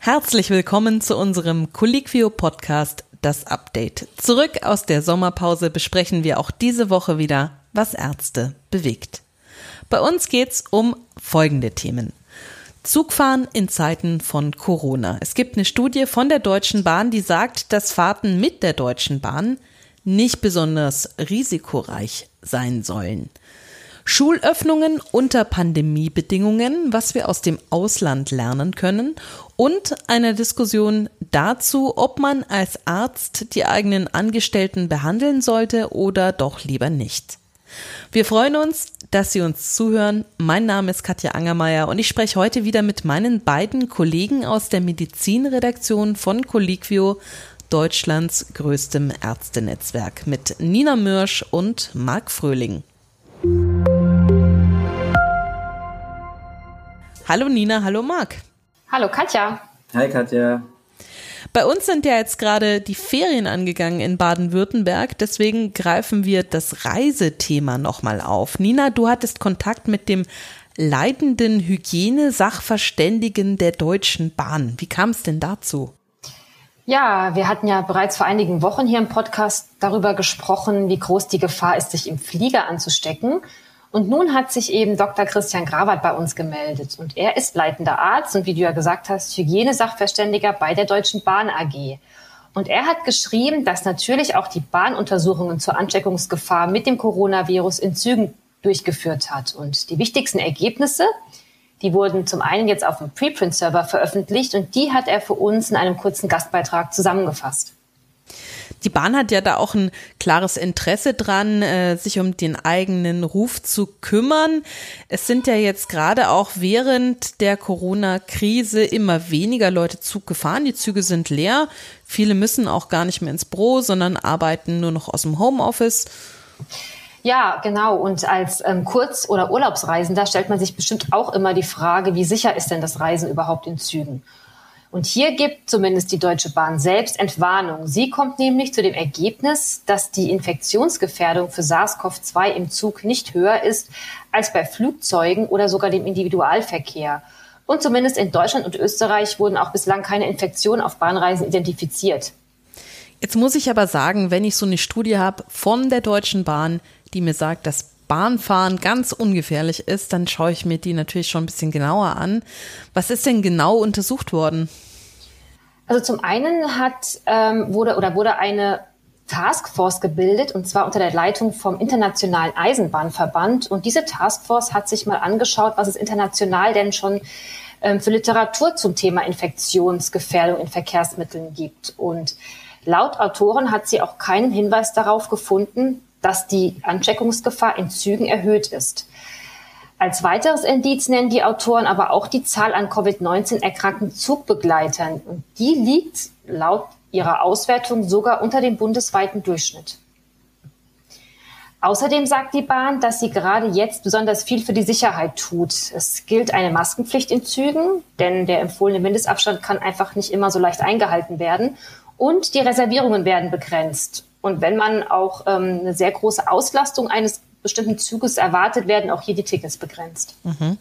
Herzlich willkommen zu unserem Colliquio Podcast Das Update. Zurück aus der Sommerpause besprechen wir auch diese Woche wieder, was Ärzte bewegt. Bei uns geht's um folgende Themen. Zugfahren in Zeiten von Corona. Es gibt eine Studie von der Deutschen Bahn, die sagt, dass Fahrten mit der Deutschen Bahn nicht besonders risikoreich sein sollen. Schulöffnungen unter Pandemiebedingungen, was wir aus dem Ausland lernen können und eine Diskussion dazu, ob man als Arzt die eigenen Angestellten behandeln sollte oder doch lieber nicht. Wir freuen uns, dass Sie uns zuhören. Mein Name ist Katja Angermeier und ich spreche heute wieder mit meinen beiden Kollegen aus der Medizinredaktion von Colliquio, Deutschlands größtem Ärztenetzwerk, mit Nina Mürsch und Marc Fröhling. Hallo Nina, hallo Marc. Hallo Katja. Hi Katja. Bei uns sind ja jetzt gerade die Ferien angegangen in Baden-Württemberg, deswegen greifen wir das Reisethema nochmal auf. Nina, du hattest Kontakt mit dem leitenden Hygiene-Sachverständigen der Deutschen Bahn. Wie kam es denn dazu? Ja, wir hatten ja bereits vor einigen Wochen hier im Podcast darüber gesprochen, wie groß die Gefahr ist, sich im Flieger anzustecken. Und nun hat sich eben Dr. Christian Grawat bei uns gemeldet. Und er ist leitender Arzt und wie du ja gesagt hast, Hygienesachverständiger bei der Deutschen Bahn AG. Und er hat geschrieben, dass natürlich auch die Bahnuntersuchungen zur Ansteckungsgefahr mit dem Coronavirus in Zügen durchgeführt hat. Und die wichtigsten Ergebnisse, die wurden zum einen jetzt auf dem Preprint-Server veröffentlicht und die hat er für uns in einem kurzen Gastbeitrag zusammengefasst. Die Bahn hat ja da auch ein klares Interesse dran, äh, sich um den eigenen Ruf zu kümmern. Es sind ja jetzt gerade auch während der Corona-Krise immer weniger Leute Zug gefahren. Die Züge sind leer. Viele müssen auch gar nicht mehr ins Büro, sondern arbeiten nur noch aus dem Homeoffice. Ja, genau. Und als ähm, Kurz- oder Urlaubsreisender stellt man sich bestimmt auch immer die Frage, wie sicher ist denn das Reisen überhaupt in Zügen? Und hier gibt zumindest die Deutsche Bahn selbst Entwarnung. Sie kommt nämlich zu dem Ergebnis, dass die Infektionsgefährdung für SARS-CoV-2 im Zug nicht höher ist als bei Flugzeugen oder sogar dem Individualverkehr. Und zumindest in Deutschland und Österreich wurden auch bislang keine Infektionen auf Bahnreisen identifiziert. Jetzt muss ich aber sagen, wenn ich so eine Studie habe von der Deutschen Bahn, die mir sagt, dass Bahnfahren ganz ungefährlich ist, dann schaue ich mir die natürlich schon ein bisschen genauer an. Was ist denn genau untersucht worden? Also zum einen hat ähm, wurde oder wurde eine Taskforce gebildet und zwar unter der Leitung vom Internationalen Eisenbahnverband. Und diese Taskforce hat sich mal angeschaut, was es international denn schon ähm, für Literatur zum Thema Infektionsgefährdung in Verkehrsmitteln gibt. Und laut Autoren hat sie auch keinen Hinweis darauf gefunden, dass die Ansteckungsgefahr in Zügen erhöht ist. Als weiteres Indiz nennen die Autoren aber auch die Zahl an Covid-19 erkrankten Zugbegleitern. Und die liegt laut ihrer Auswertung sogar unter dem bundesweiten Durchschnitt. Außerdem sagt die Bahn, dass sie gerade jetzt besonders viel für die Sicherheit tut. Es gilt eine Maskenpflicht in Zügen, denn der empfohlene Mindestabstand kann einfach nicht immer so leicht eingehalten werden. Und die Reservierungen werden begrenzt. Und wenn man auch ähm, eine sehr große Auslastung eines bestimmten Zuges erwartet, werden auch hier die Tickets begrenzt. Mhm.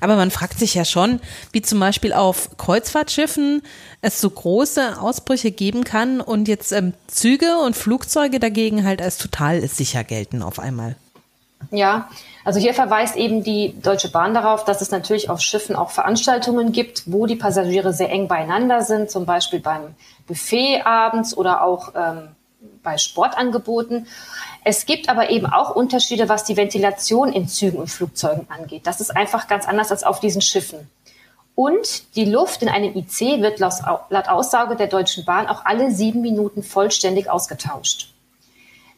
Aber man fragt sich ja schon, wie zum Beispiel auf Kreuzfahrtschiffen es so große Ausbrüche geben kann und jetzt ähm, Züge und Flugzeuge dagegen halt als total sicher gelten auf einmal. Ja, also hier verweist eben die Deutsche Bahn darauf, dass es natürlich auf Schiffen auch Veranstaltungen gibt, wo die Passagiere sehr eng beieinander sind, zum Beispiel beim Buffet abends oder auch ähm, bei Sportangeboten. Es gibt aber eben auch Unterschiede, was die Ventilation in Zügen und Flugzeugen angeht. Das ist einfach ganz anders als auf diesen Schiffen. Und die Luft in einem IC wird laut Aussage der Deutschen Bahn auch alle sieben Minuten vollständig ausgetauscht.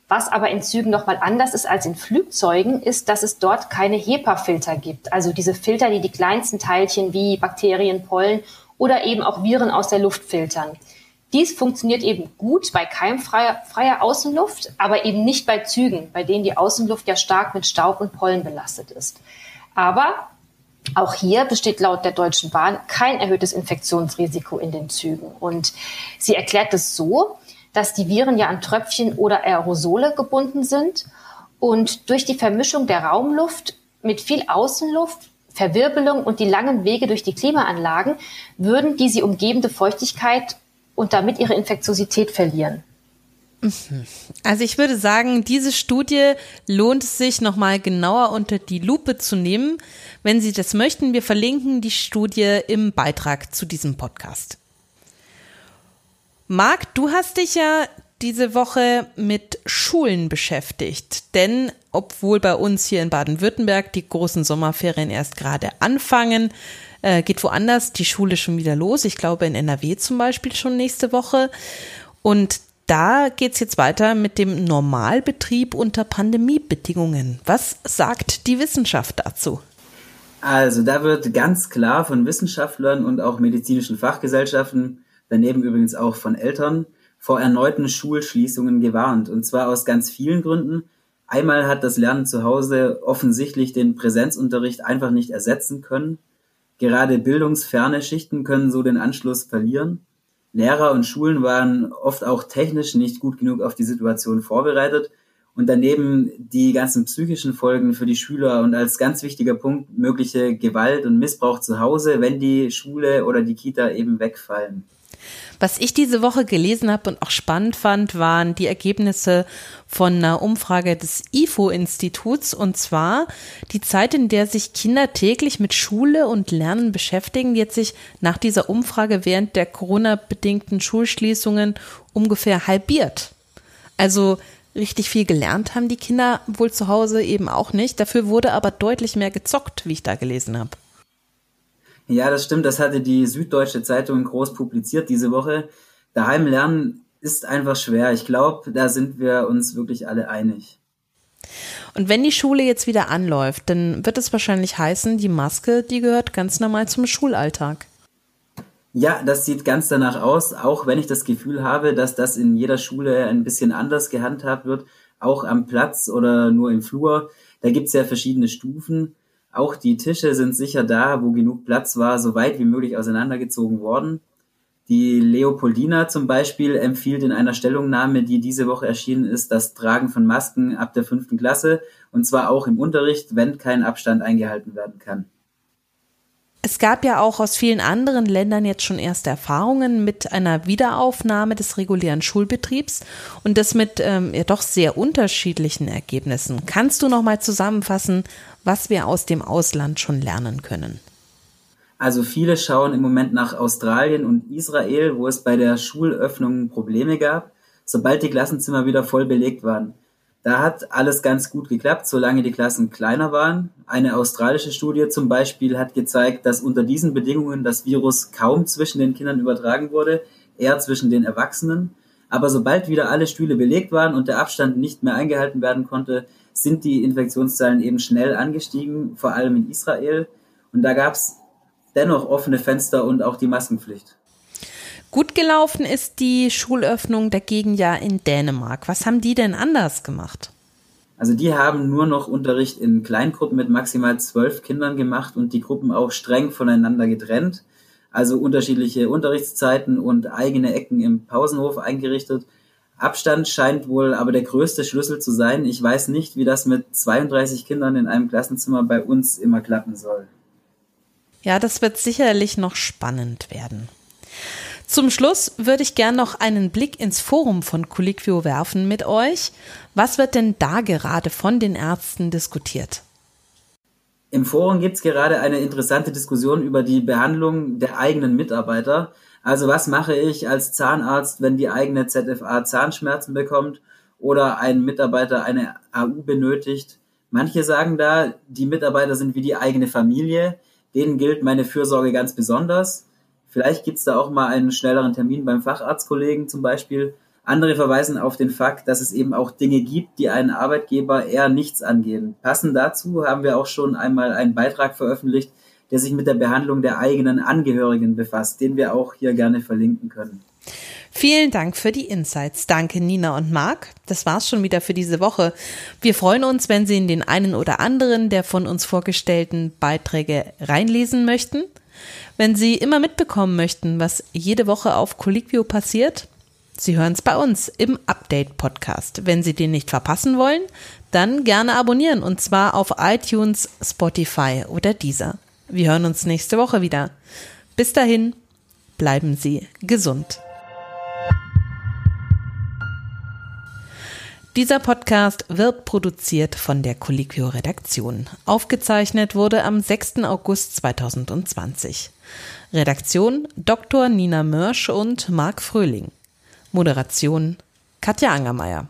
Was aber in Zügen nochmal anders ist als in Flugzeugen, ist, dass es dort keine HEPA-Filter gibt. Also diese Filter, die die kleinsten Teilchen wie Bakterien, Pollen oder eben auch Viren aus der Luft filtern. Dies funktioniert eben gut bei keimfreier freier Außenluft, aber eben nicht bei Zügen, bei denen die Außenluft ja stark mit Staub und Pollen belastet ist. Aber auch hier besteht laut der Deutschen Bahn kein erhöhtes Infektionsrisiko in den Zügen. Und sie erklärt es so, dass die Viren ja an Tröpfchen oder Aerosole gebunden sind und durch die Vermischung der Raumluft mit viel Außenluft Verwirbelung und die langen Wege durch die Klimaanlagen würden die sie umgebende Feuchtigkeit und damit ihre Infektiosität verlieren. Also ich würde sagen, diese Studie lohnt es sich nochmal genauer unter die Lupe zu nehmen. Wenn Sie das möchten, wir verlinken die Studie im Beitrag zu diesem Podcast. Marc, du hast dich ja diese Woche mit Schulen beschäftigt, denn obwohl bei uns hier in Baden-Württemberg die großen Sommerferien erst gerade anfangen, äh, geht woanders die Schule schon wieder los. Ich glaube in NRW zum Beispiel schon nächste Woche. Und da geht's jetzt weiter mit dem Normalbetrieb unter Pandemiebedingungen. Was sagt die Wissenschaft dazu? Also da wird ganz klar von Wissenschaftlern und auch medizinischen Fachgesellschaften, daneben übrigens auch von Eltern, vor erneuten Schulschließungen gewarnt. Und zwar aus ganz vielen Gründen. Einmal hat das Lernen zu Hause offensichtlich den Präsenzunterricht einfach nicht ersetzen können. Gerade bildungsferne Schichten können so den Anschluss verlieren. Lehrer und Schulen waren oft auch technisch nicht gut genug auf die Situation vorbereitet und daneben die ganzen psychischen Folgen für die Schüler und als ganz wichtiger Punkt mögliche Gewalt und Missbrauch zu Hause, wenn die Schule oder die Kita eben wegfallen. Was ich diese Woche gelesen habe und auch spannend fand, waren die Ergebnisse von einer Umfrage des IFO-Instituts und zwar die Zeit, in der sich Kinder täglich mit Schule und Lernen beschäftigen, die hat sich nach dieser Umfrage während der Corona-bedingten Schulschließungen ungefähr halbiert. Also richtig viel gelernt haben die Kinder wohl zu Hause eben auch nicht. Dafür wurde aber deutlich mehr gezockt, wie ich da gelesen habe. Ja, das stimmt. Das hatte die Süddeutsche Zeitung groß publiziert diese Woche. Daheim lernen ist einfach schwer. Ich glaube, da sind wir uns wirklich alle einig. Und wenn die Schule jetzt wieder anläuft, dann wird es wahrscheinlich heißen, die Maske, die gehört ganz normal zum Schulalltag. Ja, das sieht ganz danach aus, auch wenn ich das Gefühl habe, dass das in jeder Schule ein bisschen anders gehandhabt wird, auch am Platz oder nur im Flur. Da gibt es ja verschiedene Stufen. Auch die Tische sind sicher da, wo genug Platz war, so weit wie möglich auseinandergezogen worden. Die Leopoldina zum Beispiel empfiehlt in einer Stellungnahme, die diese Woche erschienen ist, das Tragen von Masken ab der fünften Klasse und zwar auch im Unterricht, wenn kein Abstand eingehalten werden kann. Es gab ja auch aus vielen anderen Ländern jetzt schon erste Erfahrungen mit einer Wiederaufnahme des regulären Schulbetriebs und das mit ähm, ja doch sehr unterschiedlichen Ergebnissen. Kannst du noch mal zusammenfassen, was wir aus dem Ausland schon lernen können? Also viele schauen im Moment nach Australien und Israel, wo es bei der Schulöffnung Probleme gab, sobald die Klassenzimmer wieder voll belegt waren. Da hat alles ganz gut geklappt, solange die Klassen kleiner waren. Eine australische Studie zum Beispiel hat gezeigt, dass unter diesen Bedingungen das Virus kaum zwischen den Kindern übertragen wurde, eher zwischen den Erwachsenen. Aber sobald wieder alle Stühle belegt waren und der Abstand nicht mehr eingehalten werden konnte, sind die Infektionszahlen eben schnell angestiegen, vor allem in Israel. Und da gab es dennoch offene Fenster und auch die Maskenpflicht. Gut gelaufen ist die Schulöffnung dagegen ja in Dänemark. Was haben die denn anders gemacht? Also die haben nur noch Unterricht in Kleingruppen mit maximal zwölf Kindern gemacht und die Gruppen auch streng voneinander getrennt. Also unterschiedliche Unterrichtszeiten und eigene Ecken im Pausenhof eingerichtet. Abstand scheint wohl aber der größte Schlüssel zu sein. Ich weiß nicht, wie das mit 32 Kindern in einem Klassenzimmer bei uns immer klappen soll. Ja, das wird sicherlich noch spannend werden. Zum Schluss würde ich gern noch einen Blick ins Forum von Colliquio werfen mit euch. Was wird denn da gerade von den Ärzten diskutiert? Im Forum gibt es gerade eine interessante Diskussion über die Behandlung der eigenen Mitarbeiter. Also was mache ich als Zahnarzt, wenn die eigene ZFA Zahnschmerzen bekommt oder ein Mitarbeiter eine AU benötigt? Manche sagen da, die Mitarbeiter sind wie die eigene Familie, denen gilt meine Fürsorge ganz besonders. Vielleicht gibt's da auch mal einen schnelleren Termin beim Facharztkollegen zum Beispiel. Andere verweisen auf den Fakt, dass es eben auch Dinge gibt, die einen Arbeitgeber eher nichts angehen. Passend dazu haben wir auch schon einmal einen Beitrag veröffentlicht, der sich mit der Behandlung der eigenen Angehörigen befasst, den wir auch hier gerne verlinken können. Vielen Dank für die Insights. Danke Nina und Marc. Das war's schon wieder für diese Woche. Wir freuen uns, wenn Sie in den einen oder anderen der von uns vorgestellten Beiträge reinlesen möchten. Wenn Sie immer mitbekommen möchten, was jede Woche auf Colliquio passiert, Sie hören es bei uns im Update-Podcast. Wenn Sie den nicht verpassen wollen, Dann gerne abonnieren und zwar auf iTunes, Spotify oder Deezer. Wir hören uns nächste Woche wieder. Bis dahin, bleiben Sie gesund. Dieser Podcast wird produziert von der Colliquio Redaktion. Aufgezeichnet wurde am 6. August 2020. Redaktion Dr. Nina Mörsch und Marc Fröhling. Moderation Katja Angermeier.